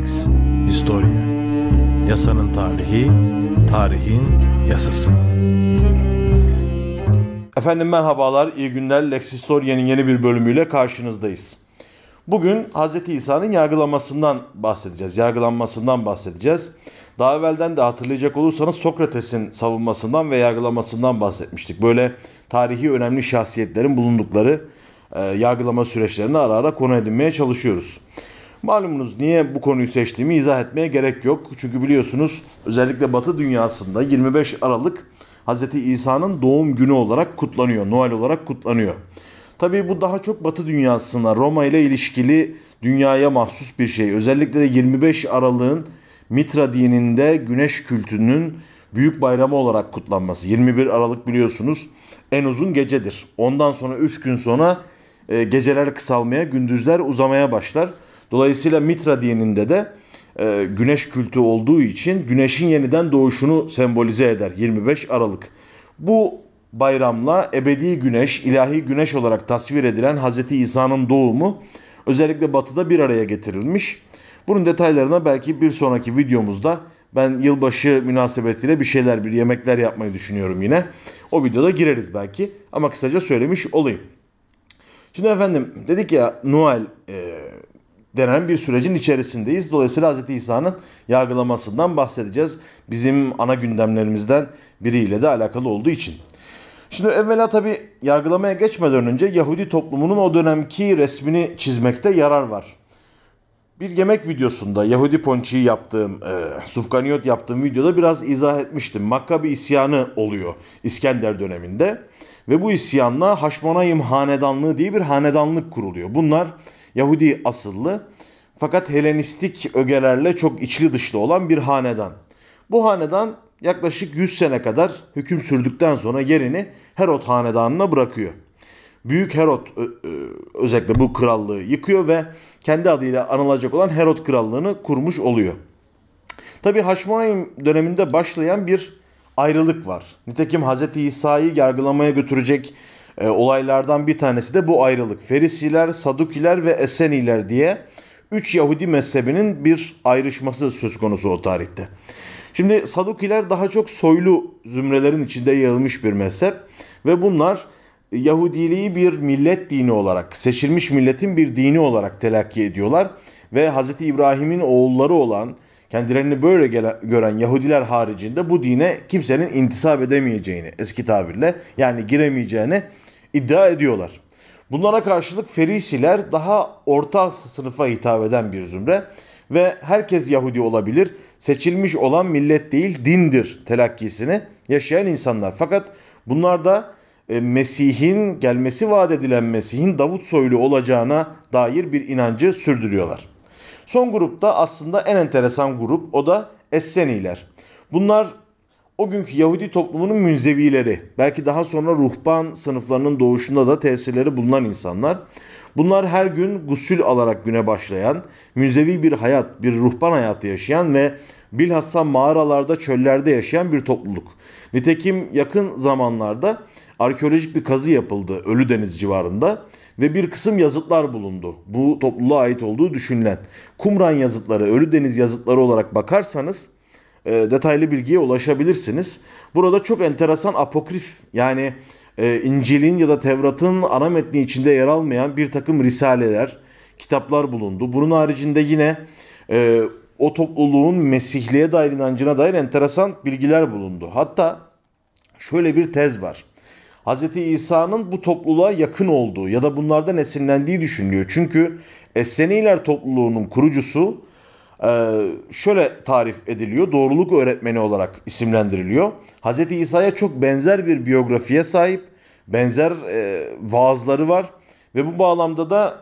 Lex Historia Yasanın tarihi, tarihin yasası. Efendim merhabalar, iyi günler. Lex Historia'nın yeni bir bölümüyle karşınızdayız. Bugün Hz. İsa'nın yargılanmasından bahsedeceğiz, yargılanmasından bahsedeceğiz. Daha evvelden de hatırlayacak olursanız Sokrates'in savunmasından ve yargılamasından bahsetmiştik. Böyle tarihi önemli şahsiyetlerin bulundukları e, yargılama süreçlerini ara ara konu edinmeye çalışıyoruz. Malumunuz niye bu konuyu seçtiğimi izah etmeye gerek yok. Çünkü biliyorsunuz özellikle Batı dünyasında 25 Aralık Hz. İsa'nın doğum günü olarak kutlanıyor. Noel olarak kutlanıyor. Tabii bu daha çok Batı dünyasına, Roma ile ilişkili dünyaya mahsus bir şey. Özellikle de 25 Aralık'ın Mitra dininde güneş kültünün büyük bayramı olarak kutlanması. 21 Aralık biliyorsunuz en uzun gecedir. Ondan sonra 3 gün sonra e, geceler kısalmaya, gündüzler uzamaya başlar. Dolayısıyla Mitra dininde de e, güneş kültü olduğu için güneşin yeniden doğuşunu sembolize eder 25 Aralık. Bu bayramla ebedi güneş, ilahi güneş olarak tasvir edilen Hz. İsa'nın doğumu özellikle batıda bir araya getirilmiş. Bunun detaylarına belki bir sonraki videomuzda ben yılbaşı münasebetiyle bir şeyler, bir yemekler yapmayı düşünüyorum yine. O videoda gireriz belki ama kısaca söylemiş olayım. Şimdi efendim dedik ya Noel e, denen bir sürecin içerisindeyiz. Dolayısıyla Hz. İsa'nın yargılamasından bahsedeceğiz. Bizim ana gündemlerimizden biriyle de alakalı olduğu için. Şimdi evvela tabi yargılamaya geçmeden önce Yahudi toplumunun o dönemki resmini çizmekte yarar var. Bir yemek videosunda Yahudi ponçiyi yaptığım, e, sufganiyot yaptığım videoda biraz izah etmiştim. Makkabi isyanı oluyor İskender döneminde. Ve bu isyanla Haşmonayim Hanedanlığı diye bir hanedanlık kuruluyor. Bunlar Yahudi asıllı fakat Helenistik ögelerle çok içli dışlı olan bir hanedan. Bu hanedan yaklaşık 100 sene kadar hüküm sürdükten sonra yerini Herod hanedanına bırakıyor. Büyük Herod özellikle bu krallığı yıkıyor ve kendi adıyla anılacak olan Herod krallığını kurmuş oluyor. Tabi Haşmonaim döneminde başlayan bir ayrılık var. Nitekim Hz. İsa'yı yargılamaya götürecek e, olaylardan bir tanesi de bu ayrılık. Ferisiler, Sadukiler ve Eseniler diye üç Yahudi mezhebinin bir ayrışması söz konusu o tarihte. Şimdi Sadukiler daha çok soylu zümrelerin içinde yayılmış bir mezhep ve bunlar Yahudiliği bir millet dini olarak, seçilmiş milletin bir dini olarak telakki ediyorlar ve Hz. İbrahim'in oğulları olan kendilerini böyle gelen, gören Yahudiler haricinde bu dine kimsenin intisap edemeyeceğini eski tabirle yani giremeyeceğini iddia ediyorlar. Bunlara karşılık Ferisiler daha orta sınıfa hitap eden bir zümre ve herkes Yahudi olabilir. Seçilmiş olan millet değil dindir telakkisini yaşayan insanlar. Fakat bunlar da e, Mesih'in gelmesi vaat edilen Mesih'in Davut soylu olacağına dair bir inancı sürdürüyorlar. Son grupta aslında en enteresan grup o da Esseniler. Bunlar o günkü Yahudi toplumunun münzevileri, belki daha sonra ruhban sınıflarının doğuşunda da tesirleri bulunan insanlar. Bunlar her gün gusül alarak güne başlayan, münzevi bir hayat, bir ruhban hayatı yaşayan ve bilhassa mağaralarda, çöllerde yaşayan bir topluluk. Nitekim yakın zamanlarda arkeolojik bir kazı yapıldı Ölüdeniz civarında ve bir kısım yazıtlar bulundu. Bu topluluğa ait olduğu düşünülen. Kumran yazıtları, Ölüdeniz yazıtları olarak bakarsanız e, detaylı bilgiye ulaşabilirsiniz. Burada çok enteresan apokrif yani e, İncil'in ya da Tevrat'ın ana metni içinde yer almayan bir takım risaleler, kitaplar bulundu. Bunun haricinde yine e, o topluluğun Mesihliğe dair inancına dair enteresan bilgiler bulundu. Hatta şöyle bir tez var. Hz. İsa'nın bu topluluğa yakın olduğu ya da bunlardan esinlendiği düşünülüyor. Çünkü Esseniler topluluğunun kurucusu şöyle tarif ediliyor. Doğruluk öğretmeni olarak isimlendiriliyor. Hz. İsa'ya çok benzer bir biyografiye sahip. Benzer e, vaazları var. Ve bu bağlamda da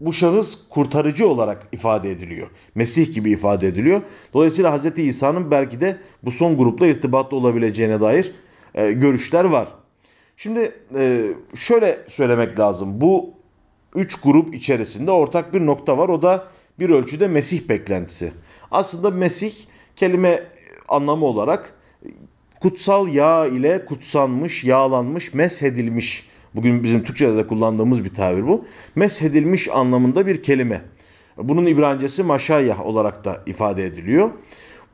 bu şahıs kurtarıcı olarak ifade ediliyor. Mesih gibi ifade ediliyor. Dolayısıyla Hz. İsa'nın belki de bu son grupla irtibatlı olabileceğine dair e, görüşler var. Şimdi e, şöyle söylemek lazım. Bu üç grup içerisinde ortak bir nokta var. O da bir ölçüde Mesih beklentisi. Aslında Mesih kelime anlamı olarak kutsal yağ ile kutsanmış, yağlanmış, meshedilmiş. Bugün bizim Türkçe'de de kullandığımız bir tabir bu. Meshedilmiş anlamında bir kelime. Bunun İbranicesi Maşayyah olarak da ifade ediliyor.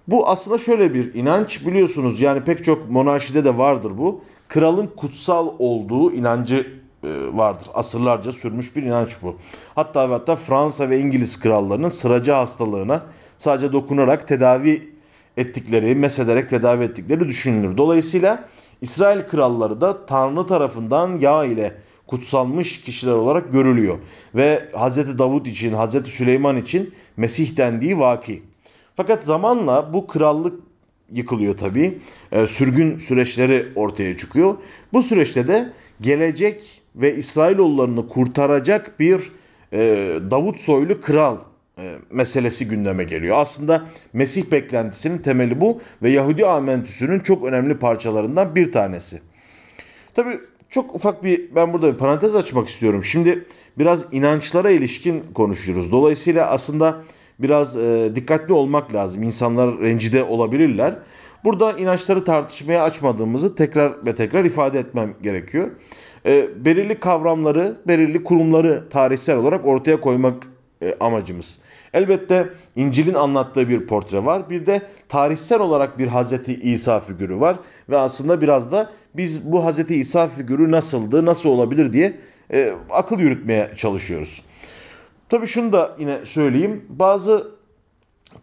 Bu aslında şöyle bir inanç biliyorsunuz yani pek çok monarşide de vardır bu. Kralın kutsal olduğu inancı vardır. Asırlarca sürmüş bir inanç bu. Hatta ve hatta Fransa ve İngiliz krallarının sıracı hastalığına sadece dokunarak tedavi ettikleri, mesederek tedavi ettikleri düşünülür. Dolayısıyla İsrail kralları da Tanrı tarafından yağ ile kutsalmış kişiler olarak görülüyor. Ve Hz. Davut için, Hz. Süleyman için Mesih dendiği vaki. Fakat zamanla bu krallık yıkılıyor tabii. E, sürgün süreçleri ortaya çıkıyor. Bu süreçte de gelecek ve İsrailoğullarını kurtaracak bir e, Davut soylu kral e, meselesi gündeme geliyor. Aslında Mesih beklentisinin temeli bu ve Yahudi amentüsünün çok önemli parçalarından bir tanesi. Tabii çok ufak bir ben burada bir parantez açmak istiyorum. Şimdi biraz inançlara ilişkin konuşuyoruz. Dolayısıyla aslında biraz e, dikkatli olmak lazım. İnsanlar rencide olabilirler. Burada inançları tartışmaya açmadığımızı tekrar ve tekrar ifade etmem gerekiyor. E, belirli kavramları, belirli kurumları tarihsel olarak ortaya koymak e, amacımız. Elbette İncil'in anlattığı bir portre var. Bir de tarihsel olarak bir Hazreti İsa figürü var. Ve aslında biraz da biz bu Hazreti İsa figürü nasıldı, nasıl olabilir diye e, akıl yürütmeye çalışıyoruz. Tabii şunu da yine söyleyeyim. Bazı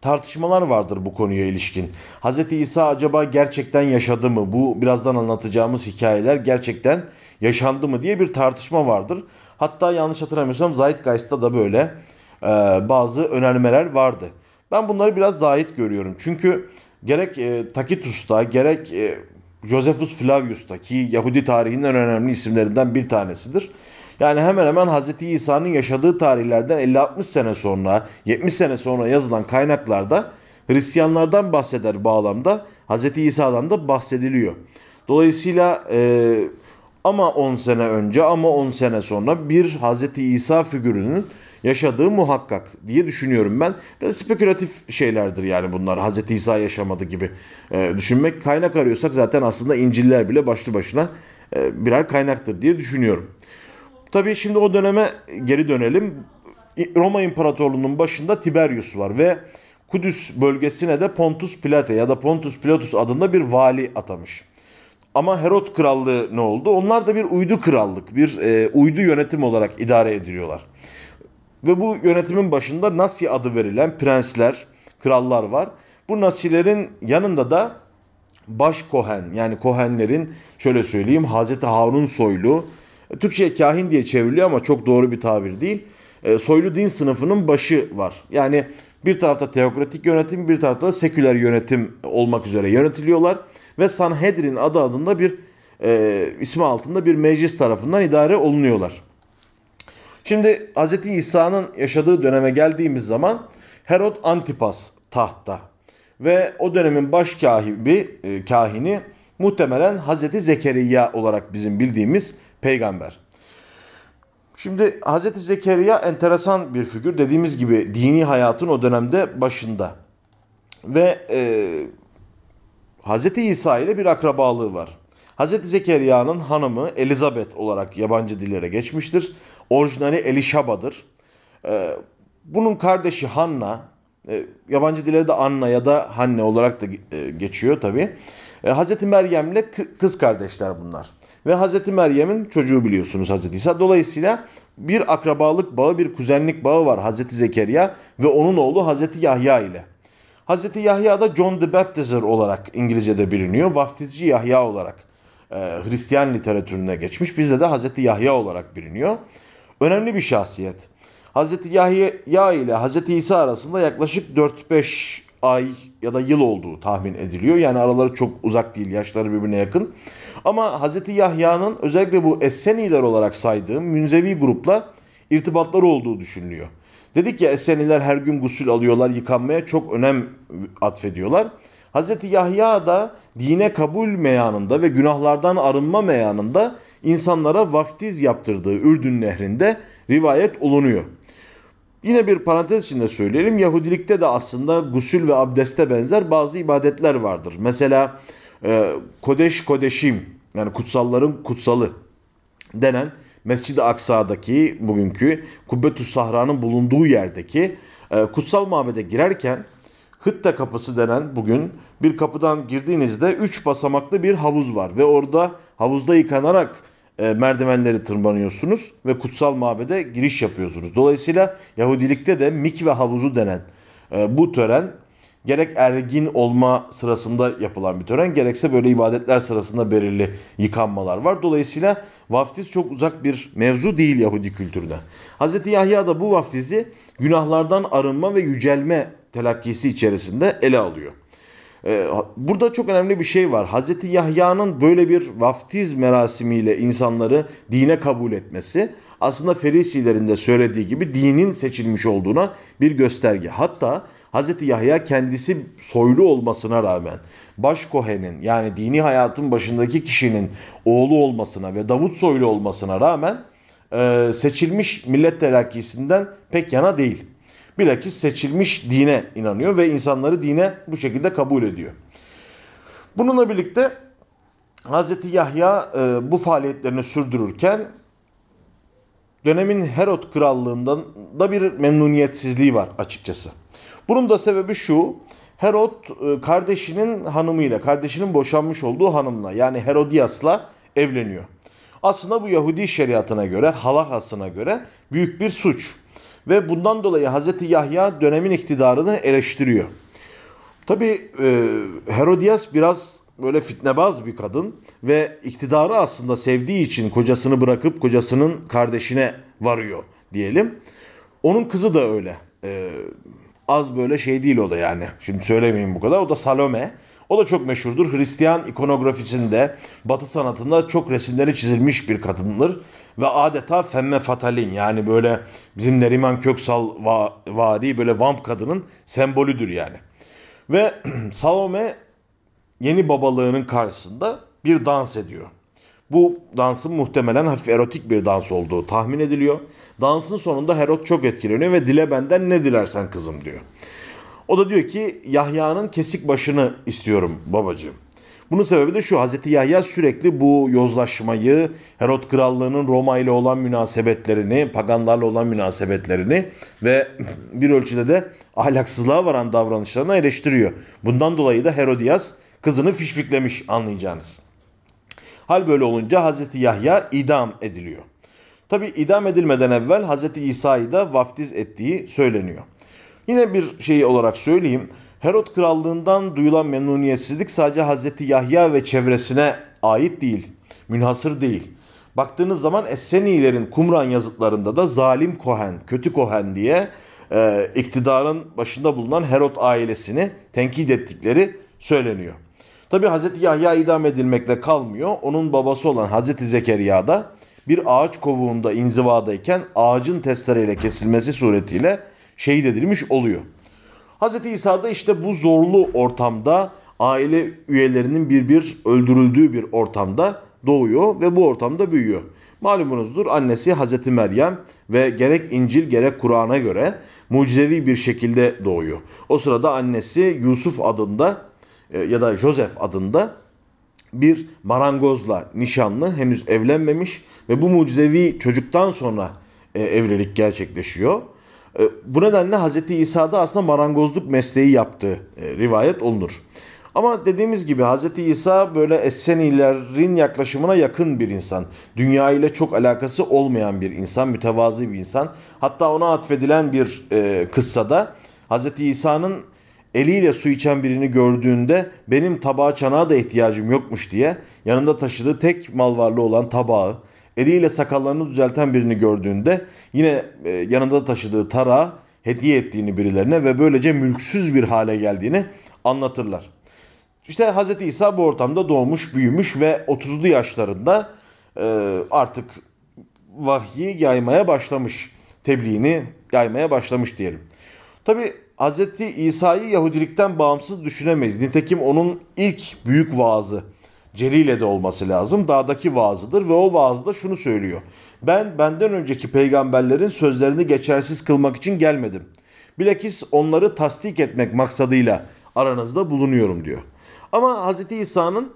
tartışmalar vardır bu konuya ilişkin. Hz. İsa acaba gerçekten yaşadı mı? Bu birazdan anlatacağımız hikayeler gerçekten yaşandı mı diye bir tartışma vardır. Hatta yanlış hatırlamıyorsam Zeitgeist'ta da böyle e, bazı önermeler vardı. Ben bunları biraz zahit görüyorum. Çünkü gerek e, Tacitus'ta gerek e, Josephus Flavius'ta ki Yahudi tarihinin en önemli isimlerinden bir tanesidir. Yani hemen hemen Hz. İsa'nın yaşadığı tarihlerden 50-60 sene sonra, 70 sene sonra yazılan kaynaklarda Hristiyanlardan bahseder bağlamda Hz. İsa'dan da bahsediliyor. Dolayısıyla e, ama 10 sene önce ama 10 sene sonra bir Hz. İsa figürünün yaşadığı muhakkak diye düşünüyorum ben. Biraz spekülatif şeylerdir yani bunlar. Hz. İsa yaşamadı gibi e, düşünmek. Kaynak arıyorsak zaten aslında İncil'ler bile başlı başına e, birer kaynaktır diye düşünüyorum. Tabii şimdi o döneme geri dönelim. Roma İmparatorluğu'nun başında Tiberius var ve Kudüs bölgesine de Pontus Pilate ya da Pontus Pilatus adında bir vali atamış. Ama Herod krallığı ne oldu? Onlar da bir uydu krallık, bir e, uydu yönetim olarak idare ediliyorlar. Ve bu yönetimin başında Nasi adı verilen prensler, krallar var. Bu Nasilerin yanında da baş kohen yani kohenlerin şöyle söyleyeyim Hazreti Harun soylu Türkçe'ye kahin diye çevriliyor ama çok doğru bir tabir değil. E, soylu din sınıfının başı var. Yani bir tarafta teokratik yönetim, bir tarafta da seküler yönetim olmak üzere yönetiliyorlar. Ve Sanhedrin adı adında bir e, ismi altında bir meclis tarafından idare olunuyorlar. Şimdi Hz. İsa'nın yaşadığı döneme geldiğimiz zaman Herod Antipas tahtta. Ve o dönemin baş kahibi, e, kahini muhtemelen Hz. Zekeriya olarak bizim bildiğimiz peygamber. Şimdi Hz. Zekeriya enteresan bir figür. Dediğimiz gibi dini hayatın o dönemde başında. Ve e, Hz. İsa ile bir akrabalığı var. Hz. Zekeriya'nın hanımı Elizabeth olarak yabancı dillere geçmiştir. Orijinali Elişaba'dır. E, bunun kardeşi Hanna, e, yabancı dillerde Anna ya da Hanne olarak da e, geçiyor tabi. E, Hz. Meryem'le kız kardeşler bunlar. Ve Hz. Meryem'in çocuğu biliyorsunuz Hz. İsa. Dolayısıyla bir akrabalık bağı, bir kuzenlik bağı var Hz. Zekeriya ve onun oğlu Hz. Yahya ile. Hz. Yahya da John the Baptizer olarak İngilizce'de biliniyor. Vaftizci Yahya olarak e, Hristiyan literatürüne geçmiş. Bizde de Hz. Yahya olarak biliniyor. Önemli bir şahsiyet. Hz. Yahya ile Hz. İsa arasında yaklaşık 4-5 ay ya da yıl olduğu tahmin ediliyor. Yani araları çok uzak değil, yaşları birbirine yakın. Ama Hz. Yahya'nın özellikle bu Esseniler olarak saydığım Münzevi grupla irtibatları olduğu düşünülüyor. Dedik ya Esseniler her gün gusül alıyorlar, yıkanmaya çok önem atfediyorlar. Hz. Yahya da dine kabul meyanında ve günahlardan arınma meyanında insanlara vaftiz yaptırdığı Ürdün nehrinde rivayet olunuyor. Yine bir parantez içinde söyleyelim. Yahudilikte de aslında gusül ve abdeste benzer bazı ibadetler vardır. Mesela e, Kodeş Kodeşim yani kutsalların kutsalı denen Mescid-i Aksa'daki bugünkü Kubbetü Sahra'nın bulunduğu yerdeki e, kutsal mabede girerken Hıtta kapısı denen bugün bir kapıdan girdiğinizde 3 basamaklı bir havuz var ve orada havuzda yıkanarak e, merdivenleri tırmanıyorsunuz ve kutsal mabede giriş yapıyorsunuz. Dolayısıyla Yahudilikte de mikve havuzu denen e, bu tören gerek ergin olma sırasında yapılan bir tören gerekse böyle ibadetler sırasında belirli yıkanmalar var. Dolayısıyla vaftiz çok uzak bir mevzu değil Yahudi kültürüne. Hz. Yahya da bu vaftizi günahlardan arınma ve yücelme telakkisi içerisinde ele alıyor. Ee, burada çok önemli bir şey var. Hz. Yahya'nın böyle bir vaftiz merasimiyle insanları dine kabul etmesi aslında Ferisilerin de söylediği gibi dinin seçilmiş olduğuna bir gösterge. Hatta Hz. Yahya kendisi soylu olmasına rağmen baş kohenin yani dini hayatın başındaki kişinin oğlu olmasına ve Davut soylu olmasına rağmen e, seçilmiş millet telakkisinden pek yana değil. Bilakis seçilmiş dine inanıyor ve insanları dine bu şekilde kabul ediyor. Bununla birlikte Hz. Yahya e, bu faaliyetlerini sürdürürken dönemin Herod krallığından da bir memnuniyetsizliği var açıkçası. Bunun da sebebi şu. Herod e, kardeşinin hanımıyla, kardeşinin boşanmış olduğu hanımla yani Herodias'la evleniyor. Aslında bu Yahudi şeriatına göre, halakasına göre büyük bir suç. Ve bundan dolayı Hz. Yahya dönemin iktidarını eleştiriyor. Tabi e, Herodias biraz böyle fitnebaz bir kadın ve iktidarı aslında sevdiği için kocasını bırakıp kocasının kardeşine varıyor diyelim. Onun kızı da öyle. E, az böyle şey değil o da yani. Şimdi söylemeyeyim bu kadar. O da Salome. O da çok meşhurdur. Hristiyan ikonografisinde, batı sanatında çok resimleri çizilmiş bir kadındır. Ve adeta femme fatalin yani böyle bizim Neriman Köksal va vari böyle vamp kadının sembolüdür yani. Ve Salome yeni babalığının karşısında bir dans ediyor. Bu dansın muhtemelen hafif erotik bir dans olduğu tahmin ediliyor. Dansın sonunda Herod çok etkileniyor ve dile benden ne dilersen kızım diyor. O da diyor ki Yahya'nın kesik başını istiyorum babacığım. Bunun sebebi de şu Hazreti Yahya sürekli bu yozlaşmayı, Herod krallığının Roma ile olan münasebetlerini, paganlarla olan münasebetlerini ve bir ölçüde de ahlaksızlığa varan davranışlarını eleştiriyor. Bundan dolayı da Herodias kızını fişfiklemiş anlayacağınız. Hal böyle olunca Hazreti Yahya idam ediliyor. Tabi idam edilmeden evvel Hazreti İsa'yı da vaftiz ettiği söyleniyor. Yine bir şey olarak söyleyeyim. Herod krallığından duyulan memnuniyetsizlik sadece Hazreti Yahya ve çevresine ait değil. Münhasır değil. Baktığınız zaman Essenilerin Kumran yazıtlarında da zalim Kohen, kötü Kohen diye e, iktidarın başında bulunan Herod ailesini tenkit ettikleri söyleniyor. Tabi Hazreti Yahya idam edilmekle kalmıyor. Onun babası olan Hazreti Zekeriya da bir ağaç kovuğunda inzivadayken ağacın testereyle kesilmesi suretiyle şehit edilmiş oluyor. Hz. İsa da işte bu zorlu ortamda aile üyelerinin bir bir öldürüldüğü bir ortamda doğuyor ve bu ortamda büyüyor. Malumunuzdur annesi Hz. Meryem ve gerek İncil gerek Kur'an'a göre mucizevi bir şekilde doğuyor. O sırada annesi Yusuf adında e, ya da Joseph adında bir marangozla nişanlı henüz evlenmemiş ve bu mucizevi çocuktan sonra e, evlilik gerçekleşiyor. E, bu nedenle Hz. İsa'da aslında marangozluk mesleği yaptığı e, rivayet olunur. Ama dediğimiz gibi Hz. İsa böyle Essenilerin yaklaşımına yakın bir insan. Dünya ile çok alakası olmayan bir insan, mütevazi bir insan. Hatta ona atfedilen bir e, kıssada Hz. İsa'nın eliyle su içen birini gördüğünde benim tabağa çanağa da ihtiyacım yokmuş diye yanında taşıdığı tek mal varlığı olan tabağı, eliyle sakallarını düzelten birini gördüğünde yine e, yanında taşıdığı tarağı hediye ettiğini birilerine ve böylece mülksüz bir hale geldiğini anlatırlar. İşte Hz. İsa bu ortamda doğmuş, büyümüş ve 30'lu yaşlarında e, artık vahyi yaymaya başlamış. Tebliğini yaymaya başlamış diyelim. Tabi Hz. İsa'yı Yahudilikten bağımsız düşünemeyiz. Nitekim onun ilk büyük vaazı Celile de olması lazım. Dağdaki vaazıdır ve o vaazda şunu söylüyor. Ben benden önceki peygamberlerin sözlerini geçersiz kılmak için gelmedim. Bilakis onları tasdik etmek maksadıyla aranızda bulunuyorum diyor. Ama Hz. İsa'nın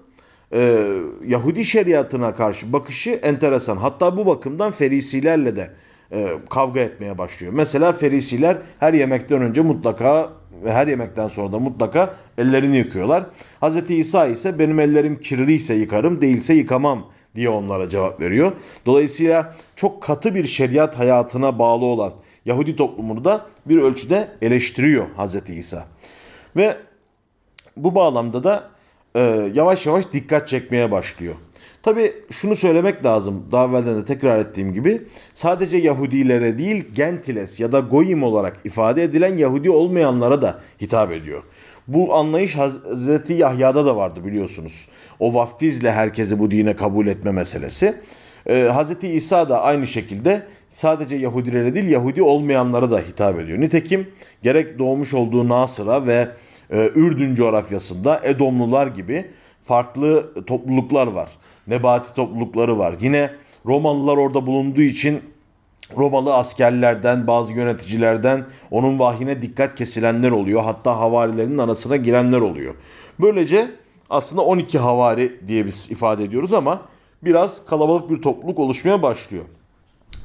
e, Yahudi şeriatına karşı bakışı enteresan. Hatta bu bakımdan ferisilerle de e, kavga etmeye başlıyor. Mesela ferisiler her yemekten önce mutlaka ve her yemekten sonra da mutlaka ellerini yıkıyorlar. Hz. İsa ise benim ellerim kirliyse yıkarım değilse yıkamam diye onlara cevap veriyor. Dolayısıyla çok katı bir şeriat hayatına bağlı olan Yahudi toplumunu da bir ölçüde eleştiriyor Hz. İsa. Ve bu bağlamda da e, yavaş yavaş dikkat çekmeye başlıyor. Tabi şunu söylemek lazım daha evvelden de tekrar ettiğim gibi sadece Yahudilere değil Gentiles ya da Goyim olarak ifade edilen Yahudi olmayanlara da hitap ediyor. Bu anlayış Hazreti Yahya'da da vardı biliyorsunuz. O vaftizle herkesi bu dine kabul etme meselesi. Ee, Hazreti İsa da aynı şekilde sadece Yahudilere değil Yahudi olmayanlara da hitap ediyor. Nitekim gerek doğmuş olduğu Nasır'a ve e, Ürdün coğrafyasında Edomlular gibi farklı topluluklar var. Nebati toplulukları var. Yine Romalılar orada bulunduğu için Romalı askerlerden, bazı yöneticilerden onun vahyine dikkat kesilenler oluyor. Hatta havarilerin arasına girenler oluyor. Böylece aslında 12 havari diye biz ifade ediyoruz ama biraz kalabalık bir topluluk oluşmaya başlıyor.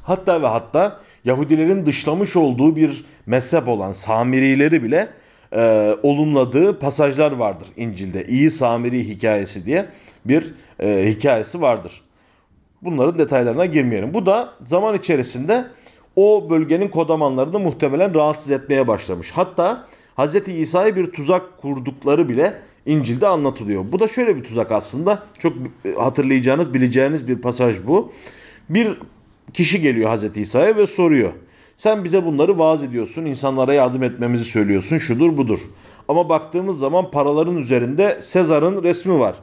Hatta ve hatta Yahudilerin dışlamış olduğu bir mezhep olan Samirileri bile e, olumladığı pasajlar vardır İncil'de. İyi Samiri hikayesi diye bir e, hikayesi vardır. Bunların detaylarına girmeyelim. Bu da zaman içerisinde o bölgenin kodamanlarını muhtemelen rahatsız etmeye başlamış. Hatta Hz. İsa'ya bir tuzak kurdukları bile İncil'de anlatılıyor. Bu da şöyle bir tuzak aslında. Çok hatırlayacağınız, bileceğiniz bir pasaj bu. Bir kişi geliyor Hz. İsa'ya ve soruyor. Sen bize bunları vaaz ediyorsun, insanlara yardım etmemizi söylüyorsun, şudur budur. Ama baktığımız zaman paraların üzerinde Sezar'ın resmi var.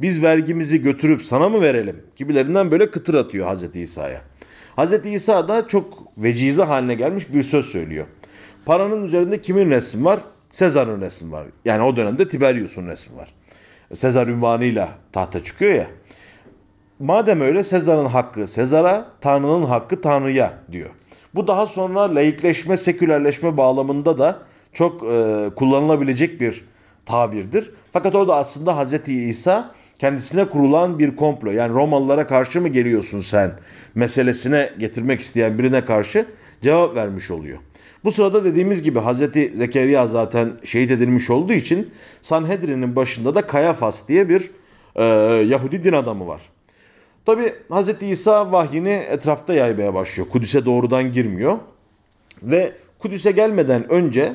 Biz vergimizi götürüp sana mı verelim? Gibilerinden böyle kıtır atıyor Hz. İsa'ya. Hz. İsa da çok vecize haline gelmiş bir söz söylüyor. Paranın üzerinde kimin resmi var? Sezar'ın resmi var. Yani o dönemde Tiberius'un resmi var. Sezar ünvanıyla tahta çıkıyor ya. Madem öyle Sezar'ın hakkı Sezar'a, Tanrı'nın hakkı Tanrı'ya diyor. Bu daha sonra laikleşme, sekülerleşme bağlamında da çok e, kullanılabilecek bir tabirdir. Fakat orada aslında Hz. İsa kendisine kurulan bir komplo yani Romalılara karşı mı geliyorsun sen meselesine getirmek isteyen birine karşı cevap vermiş oluyor. Bu sırada dediğimiz gibi Hz. Zekeriya zaten şehit edilmiş olduğu için Sanhedrin'in başında da Kayafas diye bir e, Yahudi din adamı var. Tabi Hz. İsa vahyini etrafta yaymaya başlıyor. Kudüs'e doğrudan girmiyor. Ve Kudüs'e gelmeden önce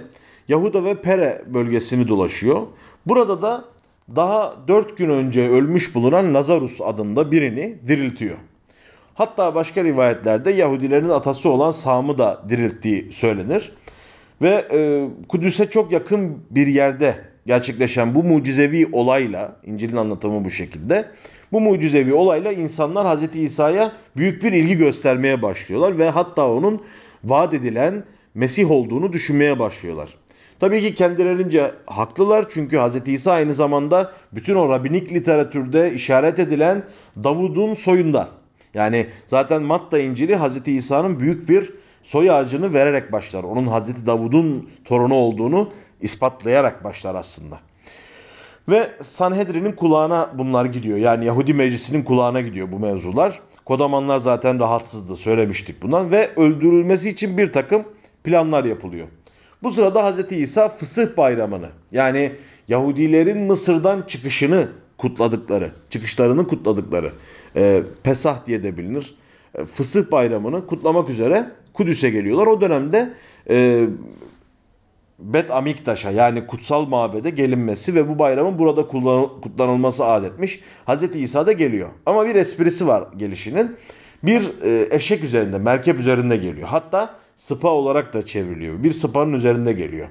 Yahuda ve Pere bölgesini dolaşıyor. Burada da daha 4 gün önce ölmüş bulunan Lazarus adında birini diriltiyor. Hatta başka rivayetlerde Yahudilerin atası olan Sam'ı da dirilttiği söylenir. Ve e, Kudüs'e çok yakın bir yerde gerçekleşen bu mucizevi olayla, İncil'in anlatımı bu şekilde. Bu mucizevi olayla insanlar Hz. İsa'ya büyük bir ilgi göstermeye başlıyorlar ve hatta onun vaat edilen Mesih olduğunu düşünmeye başlıyorlar. Tabii ki kendilerince haklılar çünkü Hz. İsa aynı zamanda bütün o rabbinik literatürde işaret edilen Davud'un soyunda. Yani zaten Matta İncil'i Hz. İsa'nın büyük bir soy ağacını vererek başlar. Onun Hz. Davud'un torunu olduğunu ispatlayarak başlar aslında. Ve Sanhedrin'in kulağına bunlar gidiyor. Yani Yahudi meclisinin kulağına gidiyor bu mevzular. Kodamanlar zaten rahatsızdı söylemiştik bundan ve öldürülmesi için bir takım planlar yapılıyor. Bu sırada Hz. İsa Fısıh Bayramı'nı yani Yahudilerin Mısır'dan çıkışını kutladıkları, çıkışlarını kutladıkları e, Pesah diye de bilinir. E, Fısıh Bayramı'nı kutlamak üzere Kudüs'e geliyorlar. O dönemde e, Bet Amiktaş'a yani kutsal mabede gelinmesi ve bu bayramın burada kutlanılması adetmiş. Hz. İsa da geliyor. Ama bir esprisi var gelişinin. Bir e, eşek üzerinde, merkep üzerinde geliyor. Hatta sıpa olarak da çevriliyor. Bir sıpanın üzerinde geliyor.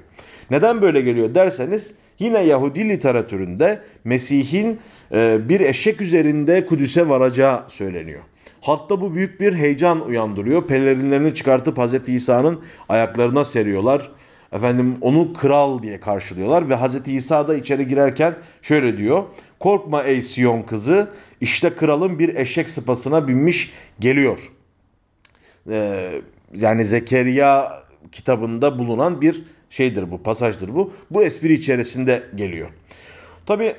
Neden böyle geliyor derseniz yine Yahudi literatüründe Mesih'in e, bir eşek üzerinde Kudüs'e varacağı söyleniyor. Hatta bu büyük bir heyecan uyandırıyor. Pelerinlerini çıkartıp Hz. İsa'nın ayaklarına seriyorlar. Efendim onu kral diye karşılıyorlar ve Hz. İsa da içeri girerken şöyle diyor. Korkma ey Siyon kızı işte kralın bir eşek sıpasına binmiş geliyor. Ee, yani Zekeriya kitabında bulunan bir şeydir bu, pasajdır bu. Bu espri içerisinde geliyor. Tabi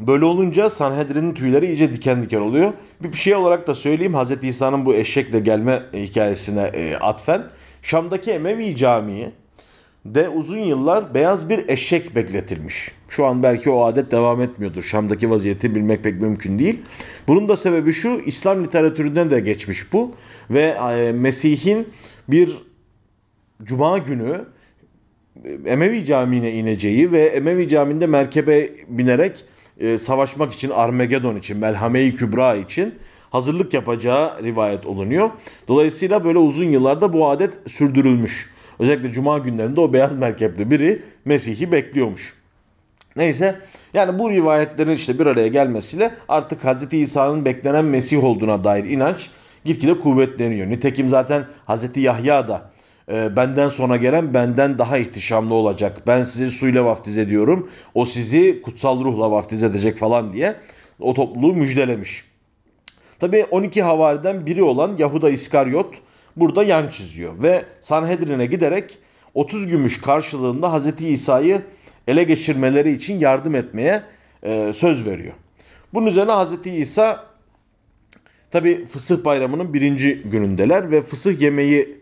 Böyle olunca Sanhedrin'in tüyleri iyice diken diken oluyor. Bir şey olarak da söyleyeyim Hz. İsa'nın bu eşekle gelme hikayesine e, atfen. Şam'daki Emevi Camii de uzun yıllar beyaz bir eşek bekletilmiş. Şu an belki o adet devam etmiyordur. Şam'daki vaziyeti bilmek pek mümkün değil. Bunun da sebebi şu İslam literatüründen de geçmiş bu. Ve e, Mesih'in bir cuma günü Emevi Camii'ne ineceği ve Emevi Camii'nde merkebe binerek e, savaşmak için Armagedon için, Melhame-i Kübra için hazırlık yapacağı rivayet olunuyor. Dolayısıyla böyle uzun yıllarda bu adet sürdürülmüş. Özellikle cuma günlerinde o beyaz merkepli biri Mesih'i bekliyormuş. Neyse yani bu rivayetlerin işte bir araya gelmesiyle artık Hz. İsa'nın beklenen Mesih olduğuna dair inanç gitgide kuvvetleniyor. Nitekim zaten Hz. Yahya da e, benden sonra gelen benden daha ihtişamlı olacak. Ben sizi suyla vaftiz ediyorum. O sizi kutsal ruhla vaftiz edecek falan diye o topluluğu müjdelemiş. Tabi 12 havariden biri olan Yahuda İskaryot burada yan çiziyor ve Sanhedrin'e giderek 30 gümüş karşılığında Hz. İsa'yı ele geçirmeleri için yardım etmeye e, söz veriyor. Bunun üzerine Hz. İsa tabi fısıh bayramının birinci günündeler ve fısıh yemeği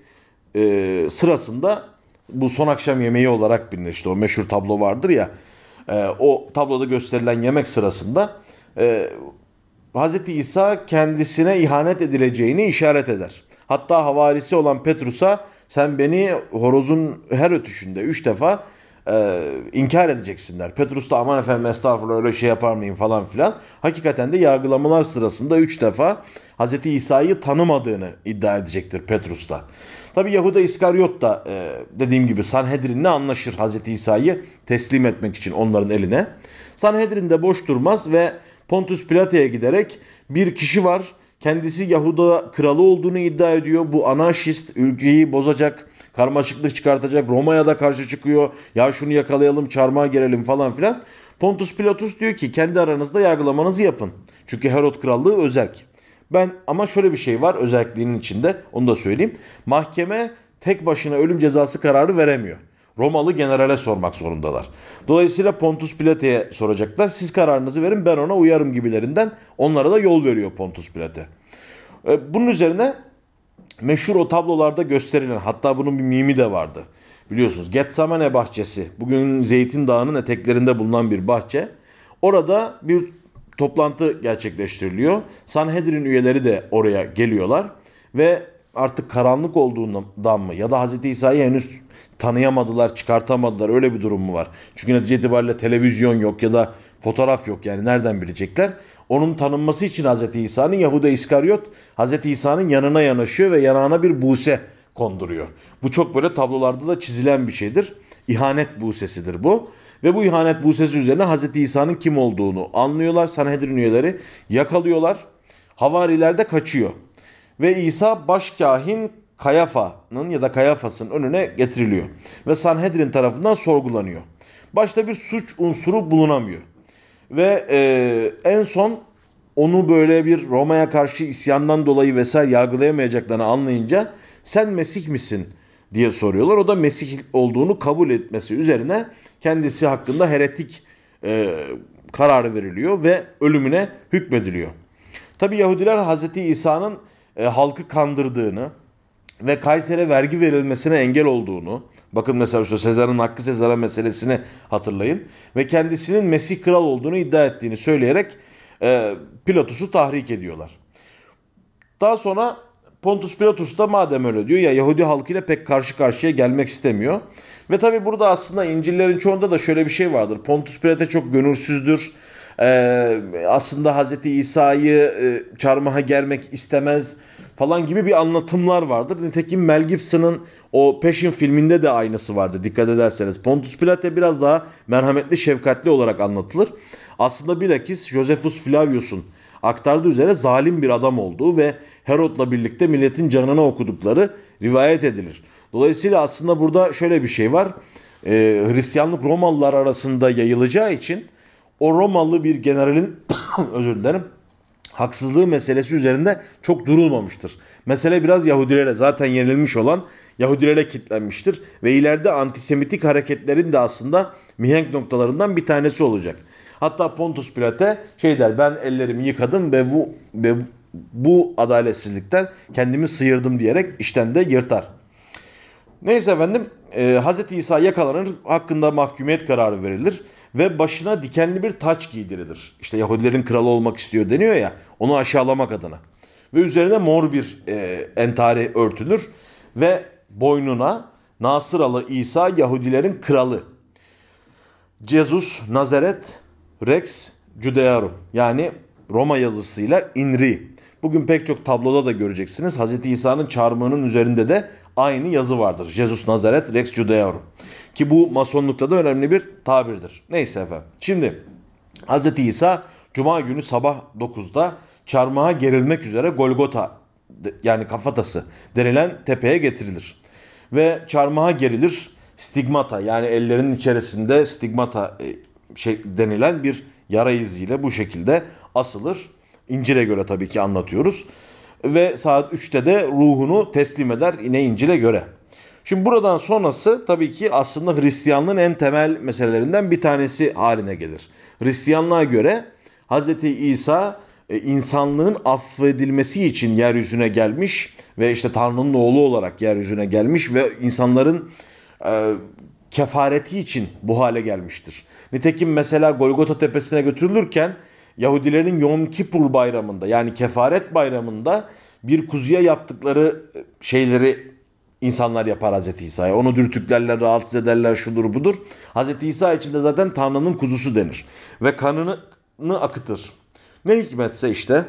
e, sırasında bu son akşam yemeği olarak bilinir işte o meşhur tablo vardır ya e, o tabloda gösterilen yemek sırasında e, Hz. İsa kendisine ihanet edileceğini işaret eder. Hatta havarisi olan Petrus'a sen beni horozun her ötüşünde üç defa e, inkar edeceksinler. Petrus da aman efendim estağfurullah öyle şey yapar mıyım falan filan. Hakikaten de yargılamalar sırasında üç defa Hz. İsa'yı tanımadığını iddia edecektir Petrus da. Tabi Yahuda İskaryot da e, dediğim gibi Sanhedrin'le anlaşır Hz. İsa'yı teslim etmek için onların eline. Sanhedrin de boş durmaz ve Pontus Pilate'ye giderek bir kişi var. Kendisi Yahuda kralı olduğunu iddia ediyor. Bu anarşist ülkeyi bozacak, karmaşıklık çıkartacak. Roma'ya da karşı çıkıyor. Ya şunu yakalayalım, çarmıha girelim falan filan. Pontus Pilatus diyor ki kendi aranızda yargılamanızı yapın. Çünkü Herod krallığı özerk. Ben ama şöyle bir şey var özelliğinin içinde onu da söyleyeyim. Mahkeme tek başına ölüm cezası kararı veremiyor. Romalı generale sormak zorundalar. Dolayısıyla Pontus Pilate'ye soracaklar. Siz kararınızı verin ben ona uyarım gibilerinden onlara da yol veriyor Pontus Pilate. E, bunun üzerine meşhur o tablolarda gösterilen hatta bunun bir mimi de vardı. Biliyorsunuz Getsamane bahçesi. Bugün Zeytin Dağı'nın eteklerinde bulunan bir bahçe. Orada bir toplantı gerçekleştiriliyor. Sanhedrin üyeleri de oraya geliyorlar ve artık karanlık olduğundan mı ya da Hz. İsa'yı henüz tanıyamadılar, çıkartamadılar öyle bir durum mu var? Çünkü netice itibariyle televizyon yok ya da fotoğraf yok yani nereden bilecekler? Onun tanınması için Hz. İsa'nın Yahuda İskaryot Hz. İsa'nın yanına yanaşıyor ve yanağına bir buse konduruyor. Bu çok böyle tablolarda da çizilen bir şeydir. İhanet busesidir bu. Ve bu ihanet busesi üzerine Hz. İsa'nın kim olduğunu anlıyorlar. Sanhedrin üyeleri yakalıyorlar. Havariler de kaçıyor. Ve İsa başkahin Kayafa'nın ya da Kayafas'ın önüne getiriliyor. Ve Sanhedrin tarafından sorgulanıyor. Başta bir suç unsuru bulunamıyor. Ve e, en son onu böyle bir Roma'ya karşı isyandan dolayı vesaire yargılayamayacaklarını anlayınca sen Mesih misin diye soruyorlar. O da Mesih olduğunu kabul etmesi üzerine kendisi hakkında heretik e, kararı veriliyor ve ölümüne hükmediliyor. Tabi Yahudiler Hz. İsa'nın e, halkı kandırdığını ve Kayser'e vergi verilmesine engel olduğunu, bakın mesela işte Sezar'ın hakkı Sezar'a meselesini hatırlayın ve kendisinin Mesih kral olduğunu iddia ettiğini söyleyerek e, Pilatus'u tahrik ediyorlar. Daha sonra Pontus Pilatus da madem öyle diyor ya Yahudi halkıyla pek karşı karşıya gelmek istemiyor. Ve tabi burada aslında İncil'lerin çoğunda da şöyle bir şey vardır. Pontus Pilate çok gönülsüzdür. Ee, aslında Hz. İsa'yı e, çarmıha germek istemez falan gibi bir anlatımlar vardır. Nitekim Mel Gibson'ın o Passion filminde de aynısı vardı dikkat ederseniz. Pontus Pilate biraz daha merhametli, şefkatli olarak anlatılır. Aslında bilakis Josephus Flavius'un aktardığı üzere zalim bir adam olduğu ve Herod'la birlikte milletin canına okudukları rivayet edilir. Dolayısıyla aslında burada şöyle bir şey var. Ee, Hristiyanlık Romalılar arasında yayılacağı için o Romalı bir generalin özür dilerim haksızlığı meselesi üzerinde çok durulmamıştır. Mesele biraz Yahudilere zaten yenilmiş olan Yahudilere kitlenmiştir ve ileride antisemitik hareketlerin de aslında mihenk noktalarından bir tanesi olacak. Hatta Pontus Pilat'e şey der ben ellerimi yıkadım ve bu ve bu adaletsizlikten kendimi sıyırdım diyerek işten de yırtar. Neyse efendim e, Hz. İsa yakalanır hakkında mahkumiyet kararı verilir ve başına dikenli bir taç giydirilir. İşte Yahudilerin kralı olmak istiyor deniyor ya onu aşağılamak adına. Ve üzerine mor bir e, entari örtülür ve boynuna Nasıralı İsa Yahudilerin kralı. Jesus Nazaret Rex Judearum yani Roma yazısıyla Inri. Bugün pek çok tabloda da göreceksiniz. Hz. İsa'nın çarmıhının üzerinde de aynı yazı vardır. Jesus Nazaret Rex Judearum. Ki bu masonlukta da önemli bir tabirdir. Neyse efendim. Şimdi Hz. İsa Cuma günü sabah 9'da çarmıha gerilmek üzere Golgota yani kafatası denilen tepeye getirilir. Ve çarmıha gerilir stigmata yani ellerinin içerisinde stigmata e, şey denilen bir yara iziyle bu şekilde asılır. İncil'e göre tabii ki anlatıyoruz. Ve saat 3'te de ruhunu teslim eder yine İncil'e göre. Şimdi buradan sonrası tabii ki aslında Hristiyanlığın en temel meselelerinden bir tanesi haline gelir. Hristiyanlığa göre Hz. İsa e, insanlığın affedilmesi için yeryüzüne gelmiş ve işte Tanrı'nın oğlu olarak yeryüzüne gelmiş ve insanların e, kefareti için bu hale gelmiştir. Nitekim mesela Golgota tepesine götürülürken Yahudilerin Yom Kippur bayramında yani kefaret bayramında bir kuzuya yaptıkları şeyleri insanlar yapar Hazreti İsa'ya. Onu dürtüklerler, rahatsız ederler, şudur budur. Hazreti İsa için de zaten Tanrı'nın kuzusu denir. Ve kanını akıtır. Ne hikmetse işte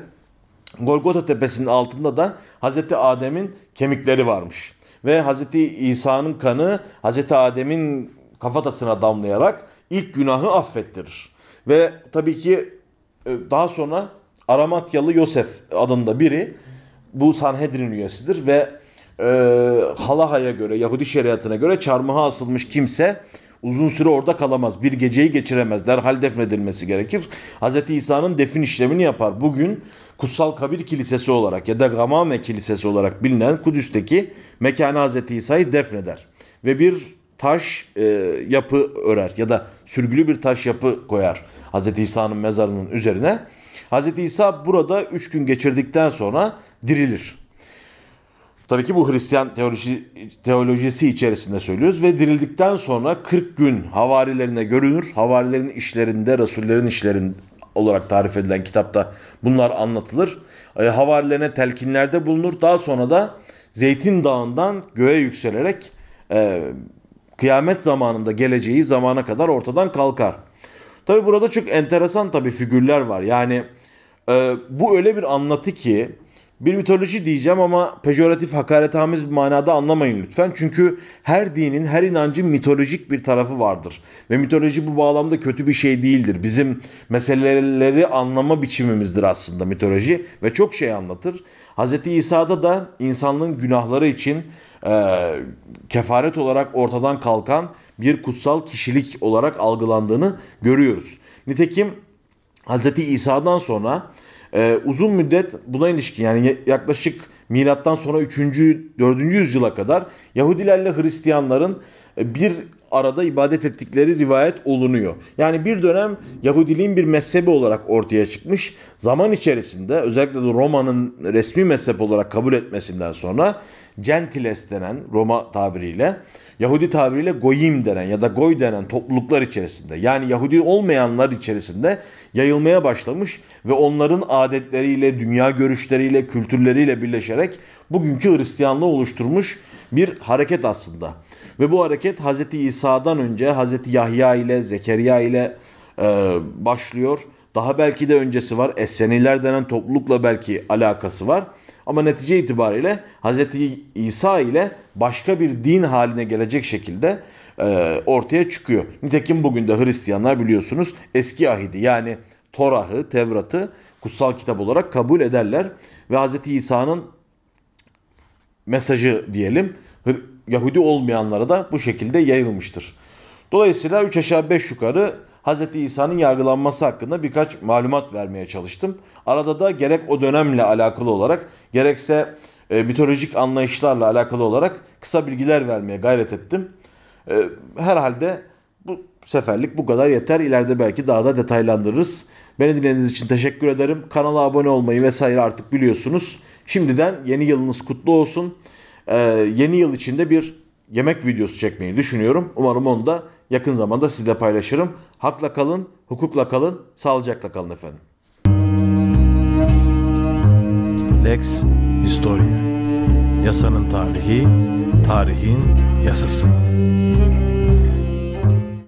Golgota tepesinin altında da Hazreti Adem'in kemikleri varmış. Ve Hazreti İsa'nın kanı Hazreti Adem'in kafatasına damlayarak ilk günahı affettirir. Ve tabii ki e, daha sonra Aramatyalı Yosef adında biri bu Sanhedrin üyesidir ve e, Halaha'ya göre Yahudi şeriatına göre çarmıha asılmış kimse uzun süre orada kalamaz. Bir geceyi geçiremez. Derhal defnedilmesi gerekir. Hz. İsa'nın defin işlemini yapar. Bugün Kutsal Kabir Kilisesi olarak ya da Gamame Kilisesi olarak bilinen Kudüs'teki mekanı Hz. İsa'yı defneder. Ve bir taş e, yapı örer ya da sürgülü bir taş yapı koyar Hz. İsa'nın mezarının üzerine. Hz. İsa burada 3 gün geçirdikten sonra dirilir. Tabii ki bu Hristiyan teoloji, teolojisi içerisinde söylüyoruz ve dirildikten sonra 40 gün havarilerine görünür. Havarilerin işlerinde, Resullerin işlerin olarak tarif edilen kitapta bunlar anlatılır. E, havarilerine telkinlerde bulunur. Daha sonra da Zeytin Dağı'ndan göğe yükselerek e, kıyamet zamanında geleceği zamana kadar ortadan kalkar. Tabi burada çok enteresan tabi figürler var. Yani e, bu öyle bir anlatı ki bir mitoloji diyeceğim ama pejoratif hakaretamiz bir manada anlamayın lütfen. Çünkü her dinin, her inancın mitolojik bir tarafı vardır. Ve mitoloji bu bağlamda kötü bir şey değildir. Bizim meseleleri anlama biçimimizdir aslında mitoloji ve çok şey anlatır. Hz. İsa'da da insanlığın günahları için e, kefaret olarak ortadan kalkan bir kutsal kişilik olarak algılandığını görüyoruz. Nitekim Hz. İsa'dan sonra ee, uzun müddet buna ilişkin yani yaklaşık milattan sonra 3. 4. yüzyıla kadar Yahudilerle Hristiyanların e, bir arada ibadet ettikleri rivayet olunuyor. Yani bir dönem Yahudiliğin bir mezhebi olarak ortaya çıkmış. Zaman içerisinde özellikle de Roma'nın resmi mezhep olarak kabul etmesinden sonra Gentiles denen Roma tabiriyle Yahudi tabiriyle goyim denen ya da goy denen topluluklar içerisinde yani Yahudi olmayanlar içerisinde yayılmaya başlamış ve onların adetleriyle, dünya görüşleriyle, kültürleriyle birleşerek bugünkü Hristiyanlığı oluşturmuş bir hareket aslında. Ve bu hareket Hz. İsa'dan önce Hz. Yahya ile Zekeriya ile e, başlıyor. Daha belki de öncesi var. Esseniler denen toplulukla belki alakası var. Ama netice itibariyle Hz. İsa ile başka bir din haline gelecek şekilde e, ortaya çıkıyor. Nitekim bugün de Hristiyanlar biliyorsunuz eski ahidi yani Torah'ı, Tevrat'ı kutsal kitap olarak kabul ederler. Ve Hz. İsa'nın mesajı diyelim Yahudi olmayanlara da bu şekilde yayılmıştır. Dolayısıyla 3 aşağı 5 yukarı Hz. İsa'nın yargılanması hakkında birkaç malumat vermeye çalıştım. Arada da gerek o dönemle alakalı olarak gerekse e, mitolojik anlayışlarla alakalı olarak kısa bilgiler vermeye gayret ettim. E, herhalde Bu seferlik bu kadar yeter. İleride belki daha da detaylandırırız. Beni dinlediğiniz için teşekkür ederim. Kanala abone olmayı vesaire artık biliyorsunuz. Şimdiden yeni yılınız kutlu olsun. Ee, yeni yıl içinde bir yemek videosu çekmeyi düşünüyorum. Umarım onu da yakın zamanda sizle paylaşırım. Hakla kalın, hukukla kalın, sağlıcakla kalın efendim. Lex Historia Yasanın tarihi, tarihin yasası.